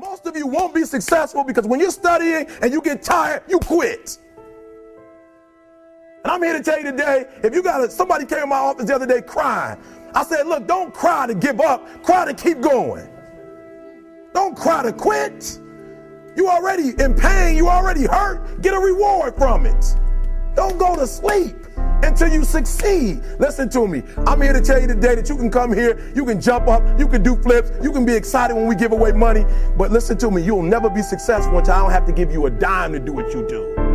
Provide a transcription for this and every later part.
Most of you won't be successful because when you're studying and you get tired, you quit. And I'm here to tell you today, if you got a, somebody came in my office the other day crying. I said, look, don't cry to give up, cry to keep going. Don't cry to quit. You already in pain, you already hurt. Get a reward from it. Don't go to sleep until you succeed. Listen to me. I'm here to tell you today that you can come here, you can jump up, you can do flips, you can be excited when we give away money. But listen to me, you'll never be successful until I don't have to give you a dime to do what you do.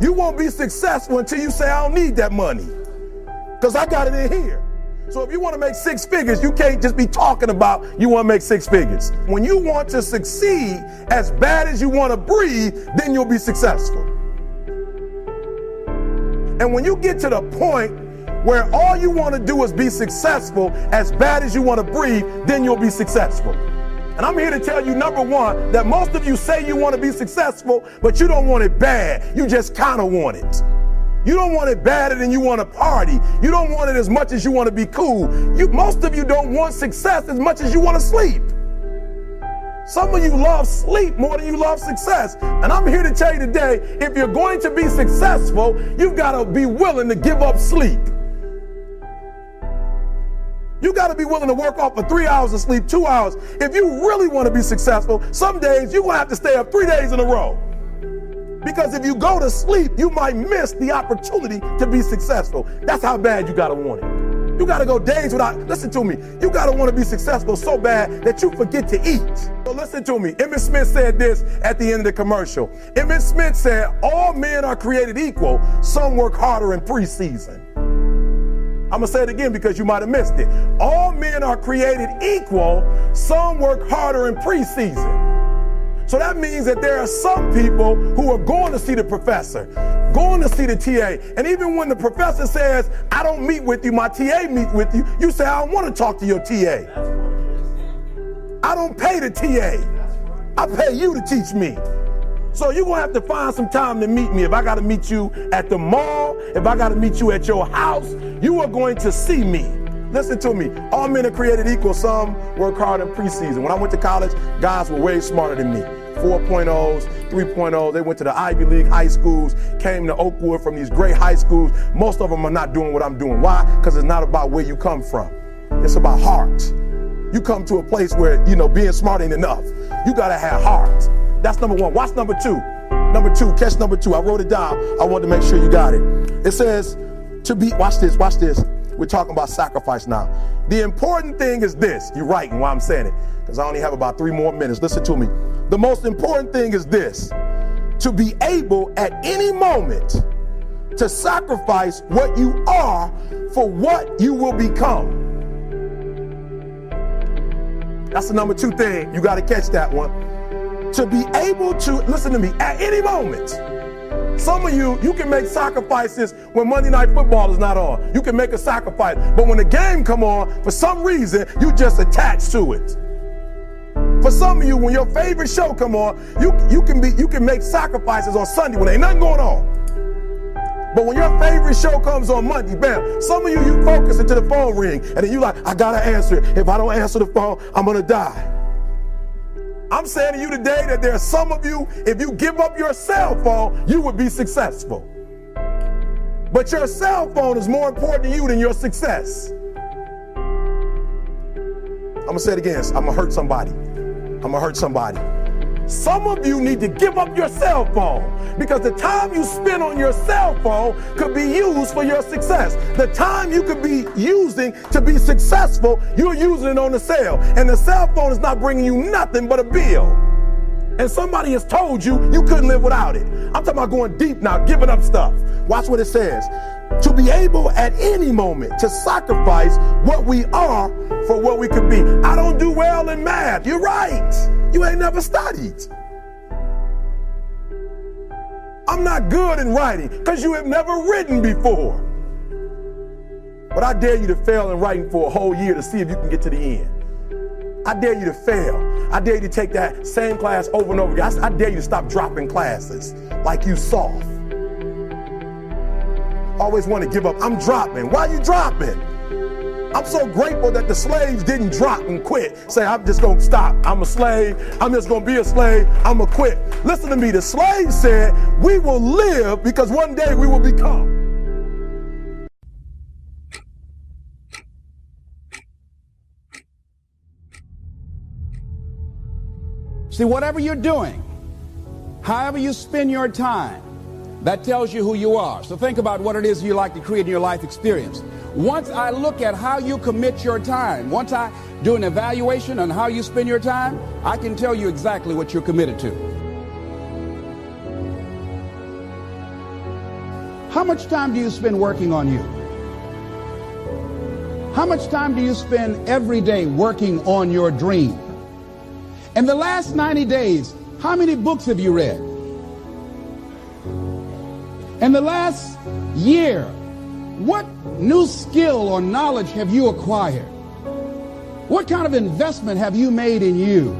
You won't be successful until you say, I don't need that money. Because I got it in here. So if you want to make six figures, you can't just be talking about you want to make six figures. When you want to succeed as bad as you want to breathe, then you'll be successful. And when you get to the point where all you want to do is be successful as bad as you want to breathe, then you'll be successful. And I'm here to tell you, number one, that most of you say you want to be successful, but you don't want it bad. You just kind of want it. You don't want it badder than you want to party. You don't want it as much as you want to be cool. You, most of you don't want success as much as you want to sleep. Some of you love sleep more than you love success. And I'm here to tell you today if you're going to be successful, you've got to be willing to give up sleep. You got to be willing to work off for three hours of sleep, two hours. If you really want to be successful, some days you're going to have to stay up three days in a row. Because if you go to sleep, you might miss the opportunity to be successful. That's how bad you got to want it. You got to go days without, listen to me, you got to want to be successful so bad that you forget to eat. So listen to me. Emmitt Smith said this at the end of the commercial. Emmitt Smith said, All men are created equal, some work harder in preseason. I'm going to say it again because you might have missed it. All men are created equal, some work harder in preseason. So that means that there are some people who are going to see the professor, going to see the TA. And even when the professor says, I don't meet with you, my TA meets with you, you say, I don't want to talk to your TA. I don't pay the TA. I pay you to teach me. So you're gonna have to find some time to meet me. If I gotta meet you at the mall, if I gotta meet you at your house, you are going to see me. Listen to me. All men are created equal. Some work hard in preseason. When I went to college, guys were way smarter than me. 4.0s, 3.0s. They went to the Ivy League high schools, came to Oakwood from these great high schools. Most of them are not doing what I'm doing. Why? Because it's not about where you come from. It's about heart. You come to a place where, you know, being smart ain't enough. You gotta have heart. That's number one. Watch number two. Number two, catch number two. I wrote it down. I wanted to make sure you got it. It says to be, watch this, watch this. We're talking about sacrifice now. The important thing is this. You're right and why I'm saying it, because I only have about three more minutes. Listen to me. The most important thing is this to be able at any moment to sacrifice what you are for what you will become. That's the number two thing. You got to catch that one. To be able to, listen to me, at any moment. Some of you, you can make sacrifices when Monday Night Football is not on. You can make a sacrifice. But when the game come on, for some reason, you just attach to it. For some of you, when your favorite show come on, you, you can be you can make sacrifices on Sunday when ain't nothing going on. But when your favorite show comes on Monday, bam, some of you, you focus until the phone ring, and then you like, I gotta answer. It. If I don't answer the phone, I'm gonna die. I'm saying to you today that there are some of you, if you give up your cell phone, you would be successful. But your cell phone is more important to you than your success. I'm gonna say it again. I'm gonna hurt somebody. I'm gonna hurt somebody. Some of you need to give up your cell phone because the time you spend on your cell phone could be used for your success. The time you could be using to be successful, you're using it on the cell. And the cell phone is not bringing you nothing but a bill. And somebody has told you you couldn't live without it. I'm talking about going deep now, giving up stuff. Watch what it says. To be able at any moment to sacrifice what we are for what we could be. I don't do well in math. You're right. You ain't never studied. I'm not good in writing because you have never written before. But I dare you to fail in writing for a whole year to see if you can get to the end. I dare you to fail. I dare you to take that same class over and over again. I, I dare you to stop dropping classes like you soft. Always want to give up. I'm dropping. Why are you dropping? I'm so grateful that the slaves didn't drop and quit. Say, I'm just going to stop. I'm a slave. I'm just going to be a slave. I'm going to quit. Listen to me. The slaves said, We will live because one day we will become. See, whatever you're doing, however you spend your time, that tells you who you are. So think about what it is you like to create in your life experience. Once I look at how you commit your time, once I do an evaluation on how you spend your time, I can tell you exactly what you're committed to. How much time do you spend working on you? How much time do you spend every day working on your dream? In the last 90 days, how many books have you read? In the last year, what new skill or knowledge have you acquired? What kind of investment have you made in you?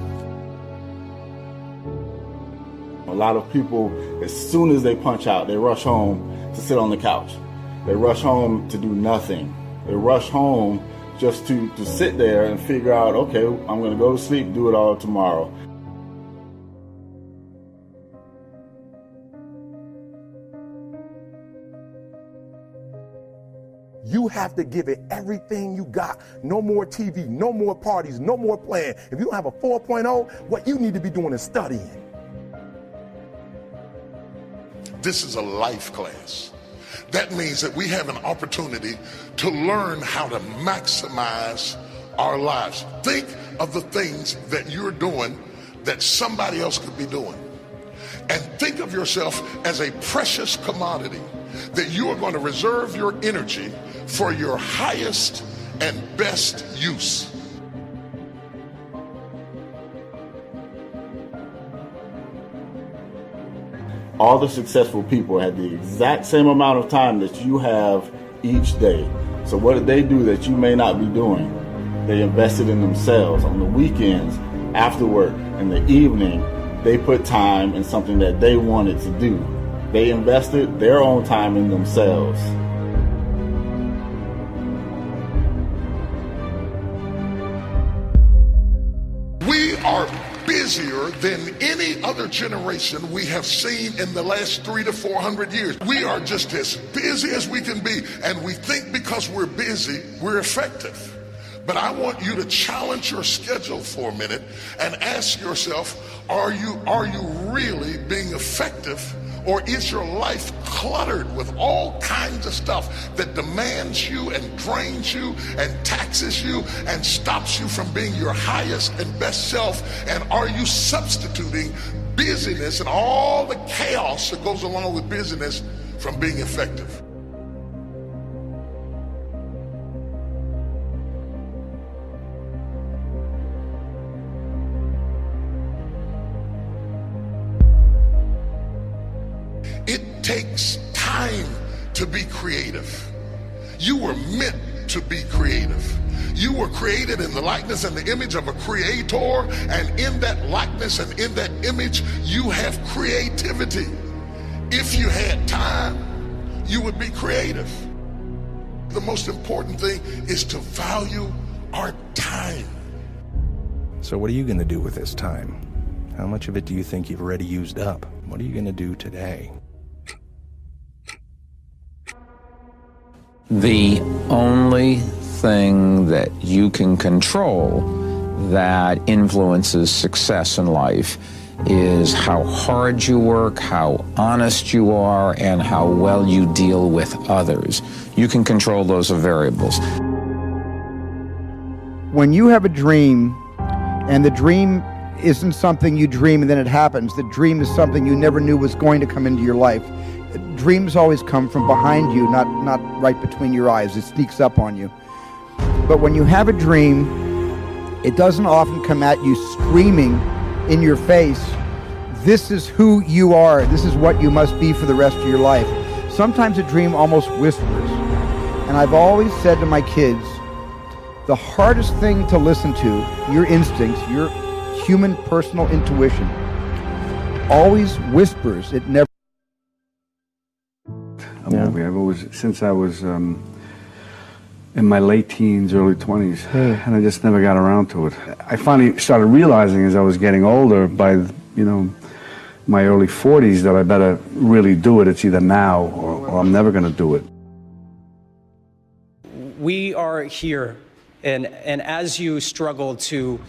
A lot of people, as soon as they punch out, they rush home to sit on the couch. They rush home to do nothing. They rush home just to, to sit there and figure out, okay, I'm going to go to sleep, do it all tomorrow. You have to give it everything you got. No more TV, no more parties, no more playing. If you don't have a 4.0, what you need to be doing is studying. This is a life class. That means that we have an opportunity to learn how to maximize our lives. Think of the things that you're doing that somebody else could be doing. And think of yourself as a precious commodity that you are going to reserve your energy for your highest and best use. All the successful people had the exact same amount of time that you have each day. So, what did they do that you may not be doing? They invested in themselves on the weekends, after work, in the evening. They put time in something that they wanted to do. They invested their own time in themselves. Busier than any other generation we have seen in the last three to four hundred years. We are just as busy as we can be, and we think because we're busy, we're effective. But I want you to challenge your schedule for a minute and ask yourself, are you, are you really being effective or is your life cluttered with all kinds of stuff that demands you and drains you and taxes you and stops you from being your highest and best self? And are you substituting busyness and all the chaos that goes along with busyness from being effective? Were meant to be creative. You were created in the likeness and the image of a creator, and in that likeness and in that image, you have creativity. If you had time, you would be creative. The most important thing is to value our time. So, what are you going to do with this time? How much of it do you think you've already used up? What are you going to do today? The only thing that you can control that influences success in life is how hard you work, how honest you are, and how well you deal with others. You can control those variables. When you have a dream and the dream isn't something you dream and then it happens, the dream is something you never knew was going to come into your life. Dreams always come from behind you, not, not right between your eyes. It sneaks up on you. But when you have a dream, it doesn't often come at you screaming in your face, this is who you are, this is what you must be for the rest of your life. Sometimes a dream almost whispers. And I've always said to my kids, the hardest thing to listen to, your instincts, your human personal intuition, always whispers. It never. A movie. I've always, since I was um, in my late teens, early 20s, and I just never got around to it. I finally started realizing as I was getting older, by, you know, my early 40s, that I better really do it. It's either now or, or I'm never going to do it. We are here, and, and as you struggle to,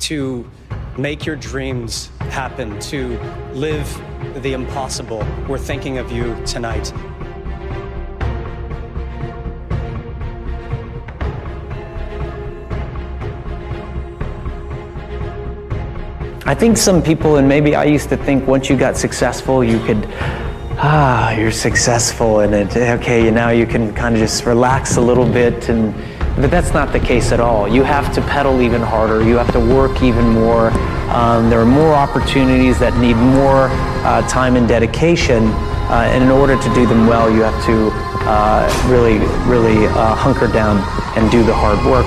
to make your dreams happen, to live the impossible, we're thinking of you tonight. I think some people, and maybe I used to think once you got successful, you could, ah, you're successful, and it, okay, now you can kind of just relax a little bit, and but that's not the case at all. You have to pedal even harder. You have to work even more. Um, there are more opportunities that need more uh, time and dedication, uh, and in order to do them well, you have to uh, really, really uh, hunker down and do the hard work.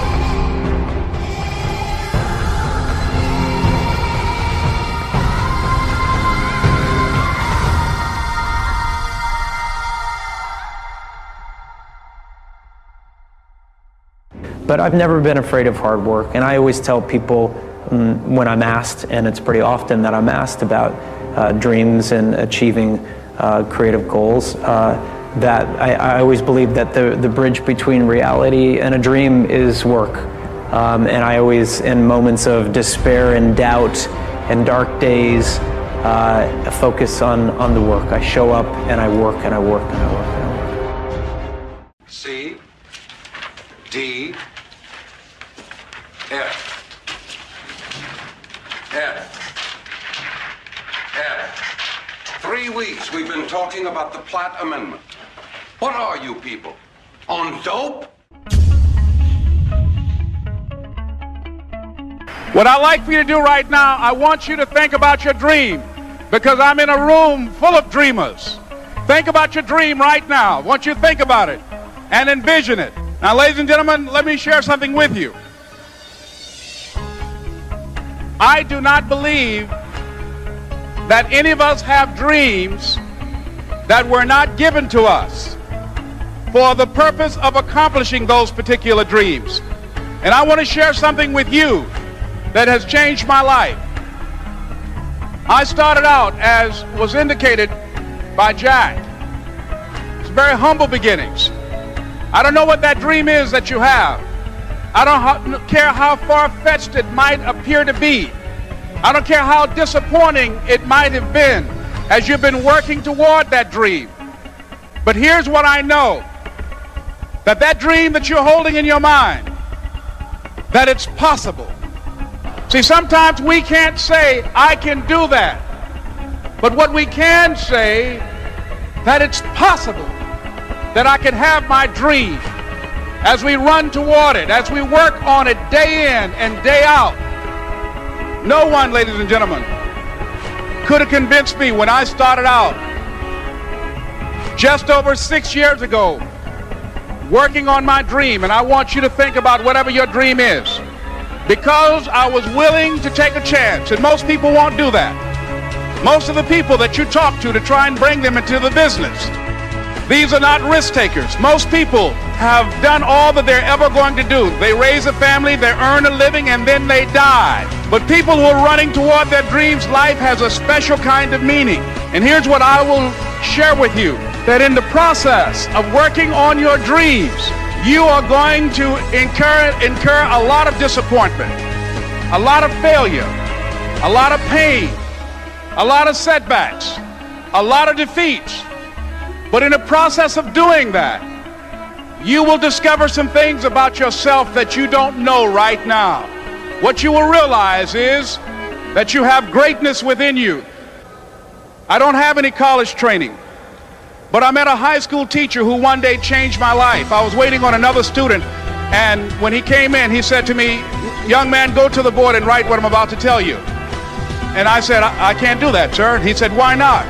But I've never been afraid of hard work. And I always tell people um, when I'm asked, and it's pretty often that I'm asked about uh, dreams and achieving uh, creative goals, uh, that I, I, always believe that the, the bridge between reality and a dream is work. Um, and I always, in moments of despair and doubt and dark days, uh, focus on, on the work. I show up and I work and I work and I work and I F. F. F. Three weeks we've been talking about the Platt Amendment. What are you people? On dope? What I'd like for you to do right now, I want you to think about your dream because I'm in a room full of dreamers. Think about your dream right now. I want you to think about it and envision it. Now, ladies and gentlemen, let me share something with you. I do not believe that any of us have dreams that were not given to us for the purpose of accomplishing those particular dreams. And I want to share something with you that has changed my life. I started out, as was indicated by Jack, it's very humble beginnings. I don't know what that dream is that you have. I don't care how far fetched it might appear to be. I don't care how disappointing it might have been as you've been working toward that dream. But here's what I know that that dream that you're holding in your mind, that it's possible. See, sometimes we can't say, I can do that. But what we can say, that it's possible that I can have my dream as we run toward it, as we work on it day in and day out. No one, ladies and gentlemen, could have convinced me when I started out just over six years ago working on my dream. And I want you to think about whatever your dream is. Because I was willing to take a chance. And most people won't do that. Most of the people that you talk to to try and bring them into the business these are not risk takers. Most people have done all that they're ever going to do. They raise a family, they earn a living, and then they die. But people who are running toward their dreams, life has a special kind of meaning. And here's what I will share with you that in the process of working on your dreams, you are going to incur, incur a lot of disappointment. a lot of failure, a lot of pain, a lot of setbacks, a lot of defeats. But in the process of doing that, you will discover some things about yourself that you don't know right now. What you will realize is that you have greatness within you. I don't have any college training, but I met a high school teacher who one day changed my life. I was waiting on another student, and when he came in, he said to me, Young man, go to the board and write what I'm about to tell you. And I said, I, I can't do that, sir. He said, Why not?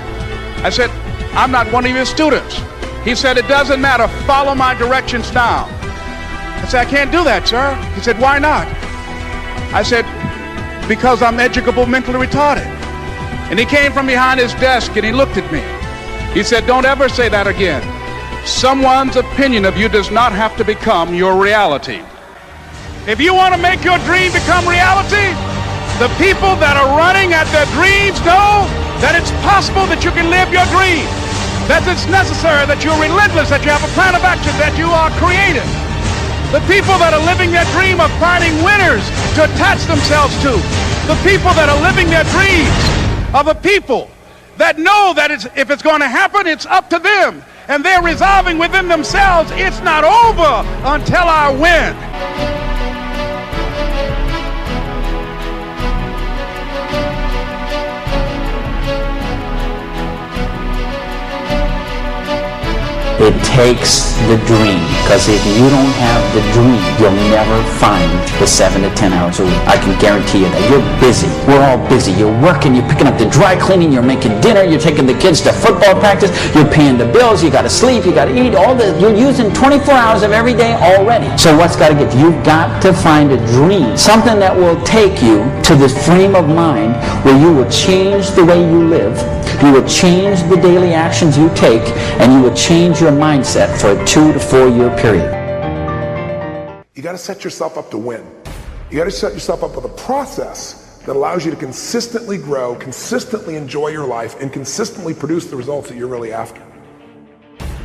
I said, I'm not one of your students. He said, It doesn't matter. Follow my directions now. I said, I can't do that, sir. He said, Why not? I said, Because I'm educable mentally retarded. And he came from behind his desk and he looked at me. He said, Don't ever say that again. Someone's opinion of you does not have to become your reality. If you want to make your dream become reality, the people that are running at their dreams know that it's possible that you can live your dream, that it's necessary, that you're relentless, that you have a plan of action, that you are creative. The people that are living their dream of finding winners to attach themselves to. The people that are living their dreams are the people that know that it's, if it's going to happen, it's up to them. And they're resolving within themselves, it's not over until I win. It takes the dream. Because if you don't have the dream, you'll never find the seven to ten hours a week. I can guarantee you that. You're busy. We're all busy. You're working, you're picking up the dry cleaning, you're making dinner, you're taking the kids to football practice, you're paying the bills, you gotta sleep, you gotta eat, all the you're using 24 hours of every day already. So what's gotta get you've got to find a dream. Something that will take you to this frame of mind where you will change the way you live you will change the daily actions you take, and you will change your mindset for a two to four year period. You got to set yourself up to win. You got to set yourself up with a process that allows you to consistently grow, consistently enjoy your life, and consistently produce the results that you're really after.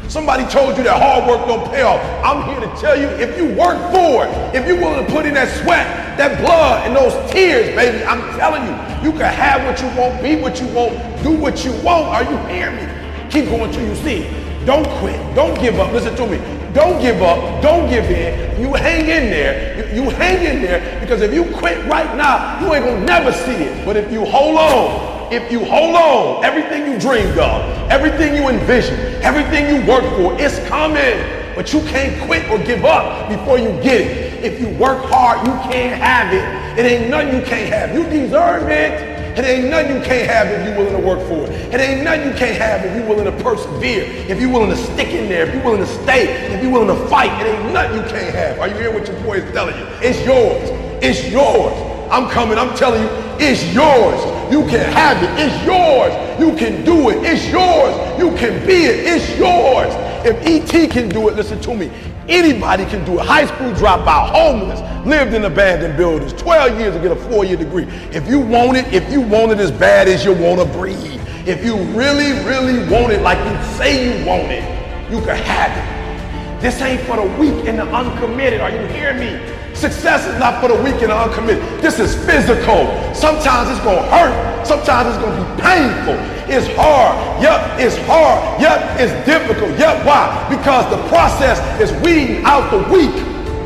Somebody told you that hard work don't pay off. I'm here to tell you if you work for it, if you're willing to put in that sweat, that blood, and those tears, baby, I'm telling you, you can have what you want, be what you want, do what you want. Are you hearing me? Keep going till you see it. Don't quit. Don't give up. Listen to me. Don't give up. Don't give in. You hang in there. You, hang in there because if you quit right now, you ain't gonna never see it. But if you hold on, if you hold on, everything you dreamed of, everything you envisioned, everything you worked for, it's coming. But you can't quit or give up before you get it. If you work hard, you can't have it. It ain't nothing you can't have. You deserve it. It ain't nothing you can't have if you're willing to work for it. It ain't nothing you can't have if you're willing to persevere, if you're willing to stick in there, if you're willing to stay, if you're willing to fight. It ain't nothing you can't have. Are you hearing what your boy is telling you? It's yours. It's yours. I'm coming. I'm telling you, it's yours. You can have it. It's yours. You can do it. It's yours. You can be it. It's yours. If ET can do it, listen to me. Anybody can do it. High school dropout, homeless, lived in abandoned buildings, 12 years to get a four-year degree. If you want it, if you want it as bad as you want to breathe, if you really, really want it like you say you want it, you can have it. This ain't for the weak and the uncommitted. Are you hearing me? Success is not for the weak and the uncommitted. This is physical. Sometimes it's going to hurt. Sometimes it's going to be painful. It's hard. Yep, it's hard. Yep, it's difficult. Yep, why? Because the process is weeding out the weak.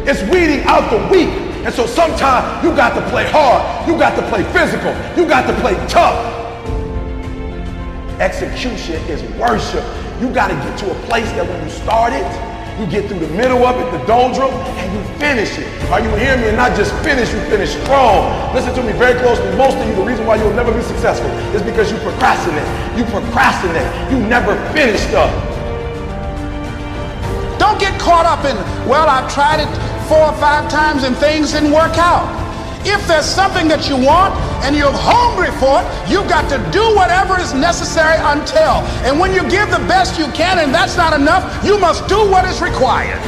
It's weeding out the weak. And so sometimes you got to play hard. You got to play physical. You got to play tough. Execution is worship. You got to get to a place that when you start it, you get through the middle of it, the doldrum, and you finish it. Are you hearing me? And not just finish, you finish strong. Listen to me very closely. Most of you, the reason why you'll never be successful is because you procrastinate. You procrastinate. You never finish stuff. Don't get caught up in, well, I've tried it four or five times and things didn't work out. If there's something that you want and you're hungry for it, you've got to do whatever is necessary until. And when you give the best you can and that's not enough, you must do what is required.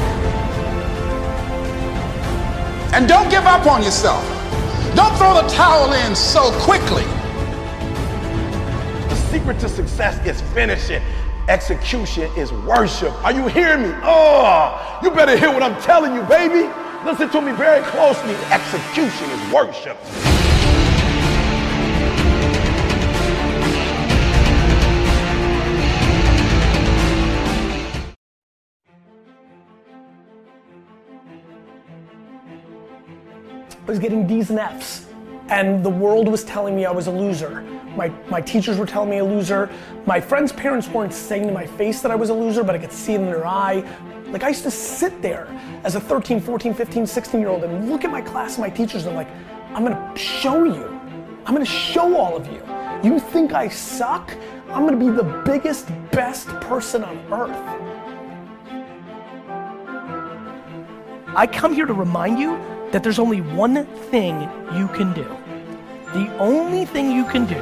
And don't give up on yourself. Don't throw the towel in so quickly. The secret to success is finishing. Execution is worship. Are you hearing me? Oh, you better hear what I'm telling you, baby. Listen to me very closely. Execution is worship. I was getting D's and F's, and the world was telling me I was a loser. My, my teachers were telling me a loser. My friends' parents weren't saying to my face that I was a loser, but I could see it in their eye. Like I used to sit there as a 13, 14, 15, 16 year old and look at my class and my teachers and I'm like, I'm gonna show you. I'm gonna show all of you. You think I suck? I'm gonna be the biggest, best person on earth. I come here to remind you that there's only one thing you can do. The only thing you can do,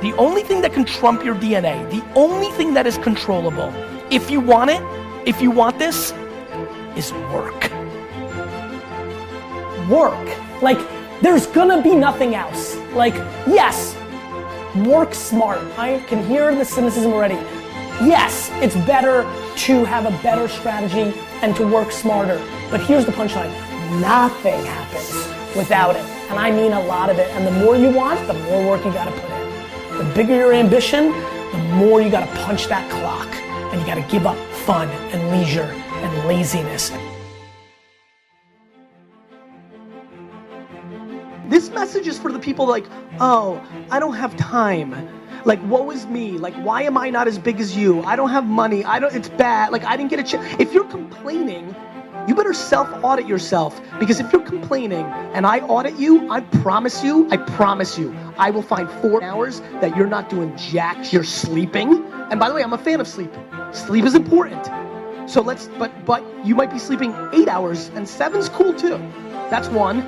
the only thing that can trump your DNA, the only thing that is controllable, if you want it, if you want this, is work. Work. Like, there's gonna be nothing else. Like, yes, work smart. I can hear the cynicism already. Yes, it's better to have a better strategy and to work smarter. But here's the punchline nothing happens without it. And I mean a lot of it. And the more you want, the more work you gotta put in. The bigger your ambition, the more you gotta punch that clock. And you gotta give up fun and leisure and laziness. This message is for the people like, oh, I don't have time. Like, woe is me. Like, why am I not as big as you? I don't have money. I don't, it's bad. Like, I didn't get a chance. If you're complaining, you better self audit yourself because if you're complaining and I audit you, I promise you, I promise you, I will find four hours that you're not doing jack, you're sleeping. And by the way, I'm a fan of sleep. Sleep is important. So let's, but, but you might be sleeping eight hours and seven's cool too. That's one,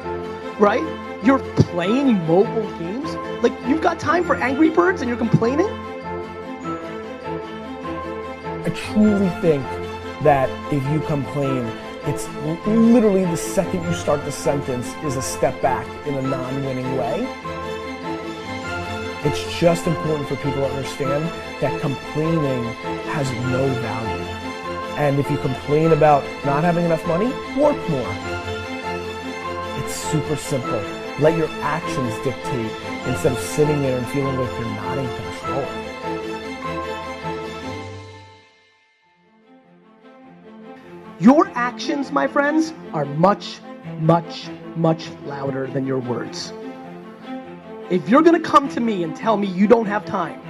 right? You're playing mobile games. Like you've got time for Angry Birds and you're complaining. I truly think that if you complain, it's literally the second you start the sentence is a step back in a non-winning way. It's just important for people to understand that complaining has no value. And if you complain about not having enough money, work more. It's super simple. Let your actions dictate instead of sitting there and feeling like you're not in control. Your actions, my friends, are much, much, much louder than your words. If you're gonna come to me and tell me you don't have time,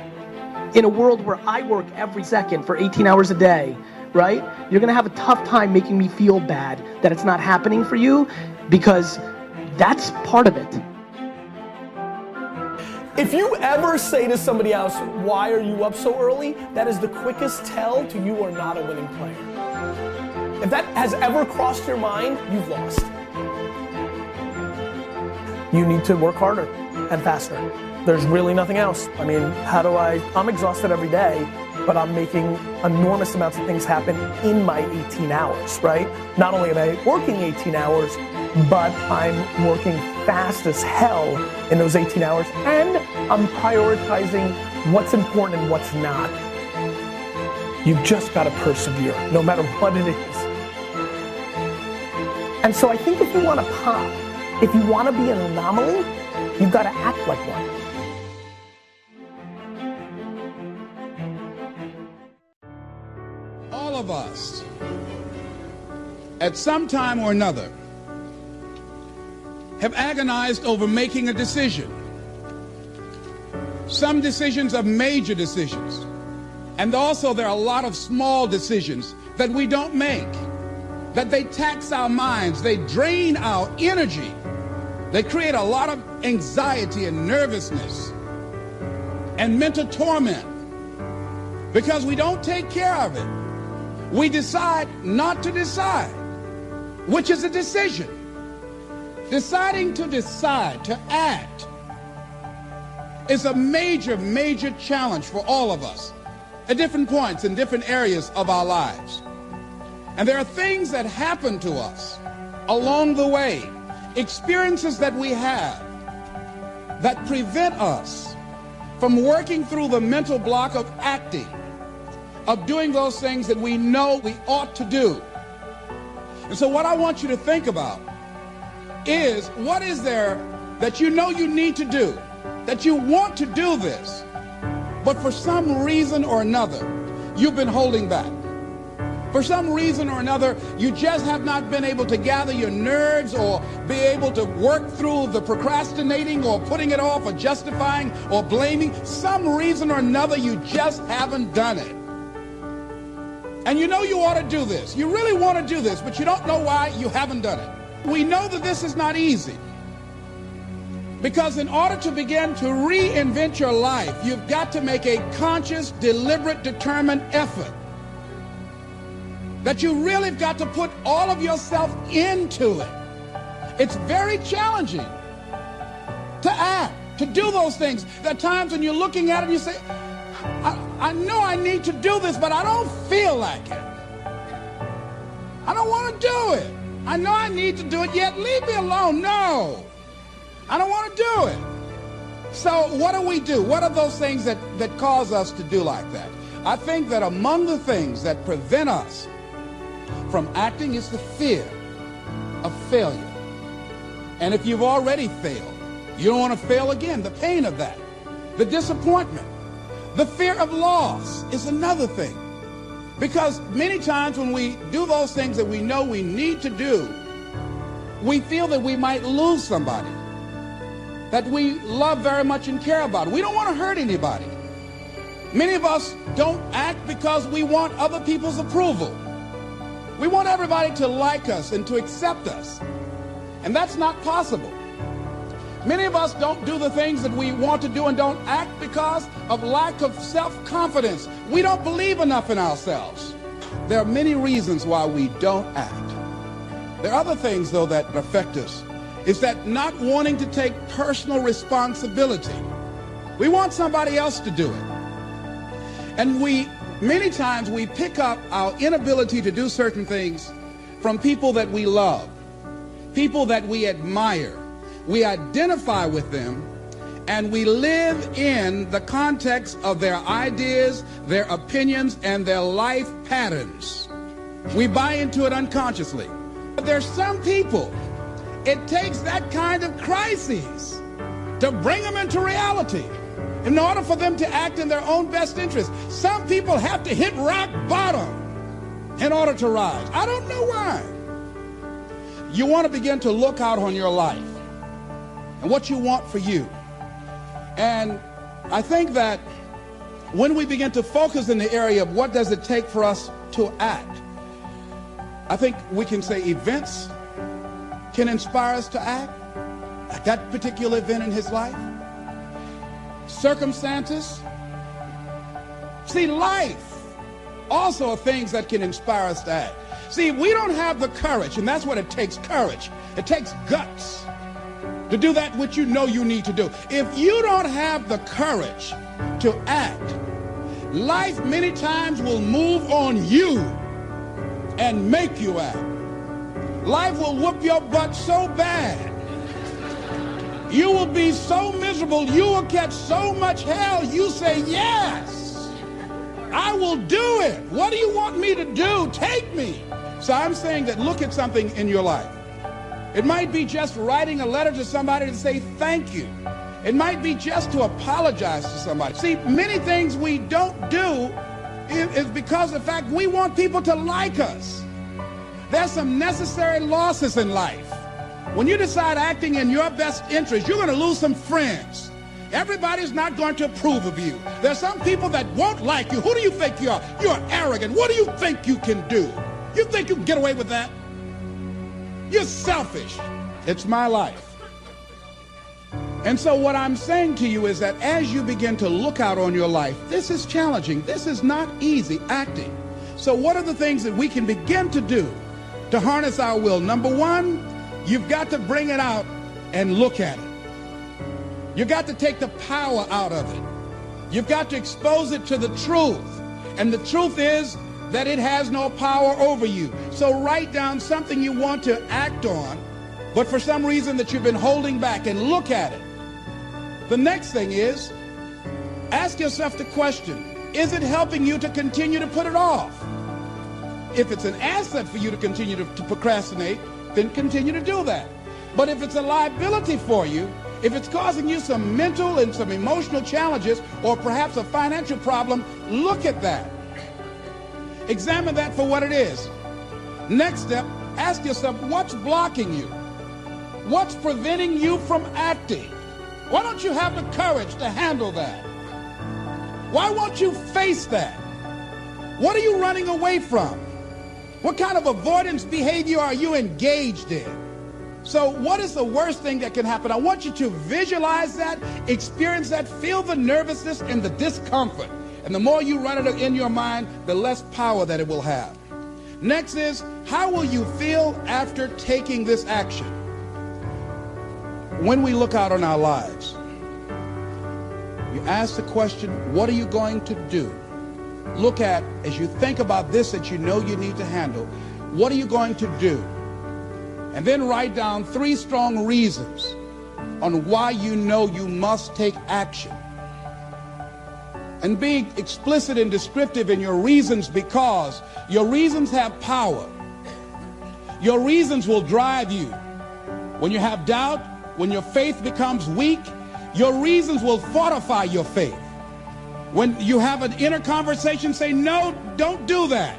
in a world where I work every second for 18 hours a day, right? You're gonna have a tough time making me feel bad that it's not happening for you because that's part of it. If you ever say to somebody else, why are you up so early? That is the quickest tell to you are not a winning player. If that has ever crossed your mind, you've lost. You need to work harder and faster. There's really nothing else. I mean, how do I? I'm exhausted every day, but I'm making enormous amounts of things happen in my 18 hours, right? Not only am I working 18 hours, but I'm working fast as hell in those 18 hours, and I'm prioritizing what's important and what's not. You've just got to persevere, no matter what it is. And so I think if you want to pop, if you want to be an anomaly, you've got to act like one. All of us, at some time or another, have agonized over making a decision. Some decisions are major decisions. And also there are a lot of small decisions that we don't make, that they tax our minds, they drain our energy, they create a lot of anxiety and nervousness and mental torment because we don't take care of it. We decide not to decide, which is a decision. Deciding to decide, to act, is a major, major challenge for all of us at different points in different areas of our lives. And there are things that happen to us along the way, experiences that we have that prevent us from working through the mental block of acting, of doing those things that we know we ought to do. And so, what I want you to think about is what is there that you know you need to do, that you want to do this, but for some reason or another, you've been holding back. For some reason or another, you just have not been able to gather your nerves or be able to work through the procrastinating or putting it off or justifying or blaming. Some reason or another, you just haven't done it. And you know you ought to do this. You really want to do this, but you don't know why you haven't done it. We know that this is not easy. Because in order to begin to reinvent your life, you've got to make a conscious, deliberate, determined effort. That you really have got to put all of yourself into it. It's very challenging to act, to do those things. There are times when you're looking at it and you say, I, I know I need to do this, but I don't feel like it. I don't want to do it. I know I need to do it, yet leave me alone. No. I don't want to do it. So what do we do? What are those things that, that cause us to do like that? I think that among the things that prevent us from acting is the fear of failure. And if you've already failed, you don't want to fail again. The pain of that, the disappointment, the fear of loss is another thing. Because many times when we do those things that we know we need to do, we feel that we might lose somebody that we love very much and care about. We don't want to hurt anybody. Many of us don't act because we want other people's approval. We want everybody to like us and to accept us. And that's not possible. Many of us don't do the things that we want to do and don't act because of lack of self-confidence. We don't believe enough in ourselves. There are many reasons why we don't act. There are other things, though, that affect us is that not wanting to take personal responsibility. We want somebody else to do it. And we, many times, we pick up our inability to do certain things from people that we love, people that we admire. We identify with them and we live in the context of their ideas, their opinions, and their life patterns. We buy into it unconsciously. But there's some people it takes that kind of crisis to bring them into reality in order for them to act in their own best interest. Some people have to hit rock bottom in order to rise. I don't know why. You want to begin to look out on your life and what you want for you. And I think that when we begin to focus in the area of what does it take for us to act, I think we can say events can inspire us to act at that particular event in his life. Circumstances. See, life also are things that can inspire us to act. See, we don't have the courage, and that's what it takes courage. It takes guts to do that which you know you need to do. If you don't have the courage to act, life many times will move on you and make you act. Life will whoop your butt so bad. You will be so miserable. You will catch so much hell. You say, yes, I will do it. What do you want me to do? Take me. So I'm saying that look at something in your life. It might be just writing a letter to somebody to say thank you. It might be just to apologize to somebody. See, many things we don't do is because of the fact we want people to like us. There's some necessary losses in life. When you decide acting in your best interest, you're going to lose some friends. Everybody's not going to approve of you. There's some people that won't like you. Who do you think you are? You're arrogant. What do you think you can do? You think you can get away with that? You're selfish. It's my life. And so what I'm saying to you is that as you begin to look out on your life, this is challenging. This is not easy acting. So what are the things that we can begin to do to harness our will. Number one, you've got to bring it out and look at it. You've got to take the power out of it. You've got to expose it to the truth. And the truth is that it has no power over you. So write down something you want to act on, but for some reason that you've been holding back and look at it. The next thing is ask yourself the question, is it helping you to continue to put it off? if it's an asset for you to continue to, to procrastinate, then continue to do that. But if it's a liability for you, if it's causing you some mental and some emotional challenges or perhaps a financial problem, look at that. Examine that for what it is. Next step, ask yourself what's blocking you? What's preventing you from acting? Why don't you have the courage to handle that? Why won't you face that? What are you running away from? What kind of avoidance behavior are you engaged in? So, what is the worst thing that can happen? I want you to visualize that, experience that, feel the nervousness and the discomfort. And the more you run it in your mind, the less power that it will have. Next is, how will you feel after taking this action? When we look out on our lives, you ask the question, what are you going to do? Look at, as you think about this that you know you need to handle, what are you going to do? And then write down three strong reasons on why you know you must take action. And be explicit and descriptive in your reasons because your reasons have power. Your reasons will drive you. When you have doubt, when your faith becomes weak, your reasons will fortify your faith. When you have an inner conversation, say, no, don't do that.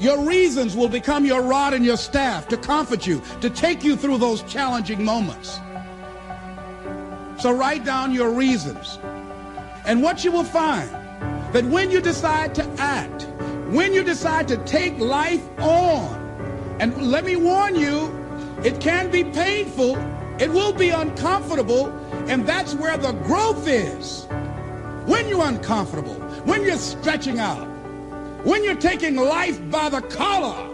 Your reasons will become your rod and your staff to comfort you, to take you through those challenging moments. So write down your reasons. And what you will find, that when you decide to act, when you decide to take life on, and let me warn you, it can be painful, it will be uncomfortable, and that's where the growth is. When you're uncomfortable, when you're stretching out, when you're taking life by the collar,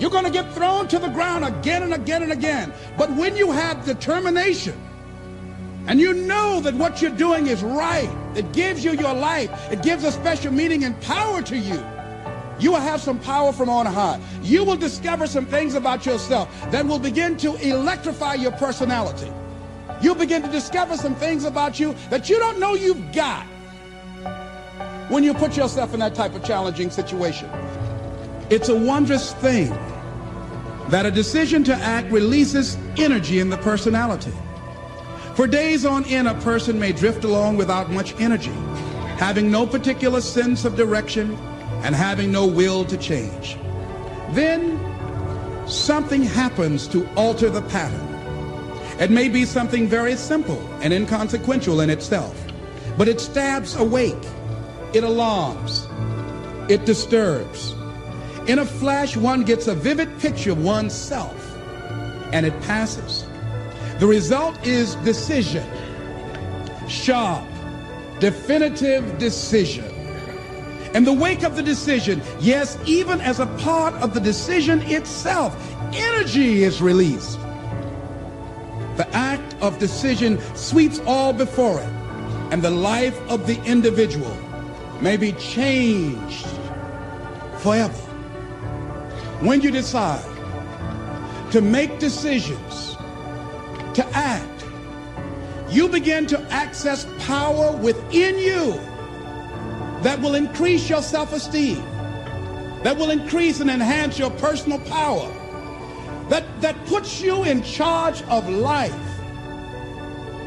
you're going to get thrown to the ground again and again and again. But when you have determination and you know that what you're doing is right, it gives you your life, it gives a special meaning and power to you. You will have some power from on high. You will discover some things about yourself that will begin to electrify your personality. You'll begin to discover some things about you that you don't know you've got when you put yourself in that type of challenging situation. It's a wondrous thing that a decision to act releases energy in the personality. For days on end, a person may drift along without much energy, having no particular sense of direction and having no will to change. Then something happens to alter the pattern. It may be something very simple and inconsequential in itself, but it stabs awake it alarms, it disturbs. In a flash, one gets a vivid picture of oneself, and it passes. The result is decision, sharp, definitive decision. In the wake of the decision, yes, even as a part of the decision itself, energy is released. The act of decision sweeps all before it, and the life of the individual may be changed forever. When you decide to make decisions, to act, you begin to access power within you that will increase your self-esteem, that will increase and enhance your personal power, that, that puts you in charge of life.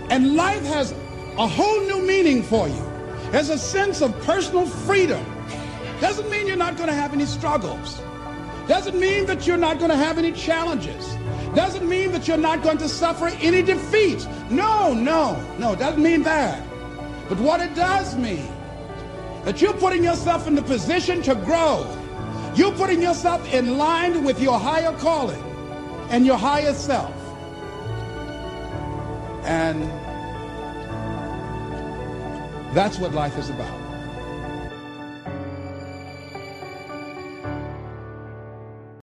And life has a whole new meaning for you. There's a sense of personal freedom. Doesn't mean you're not going to have any struggles. Doesn't mean that you're not going to have any challenges. Doesn't mean that you're not going to suffer any defeats. No, no, no, doesn't mean that. But what it does mean, that you're putting yourself in the position to grow. You're putting yourself in line with your higher calling and your higher self. And that's what life is about.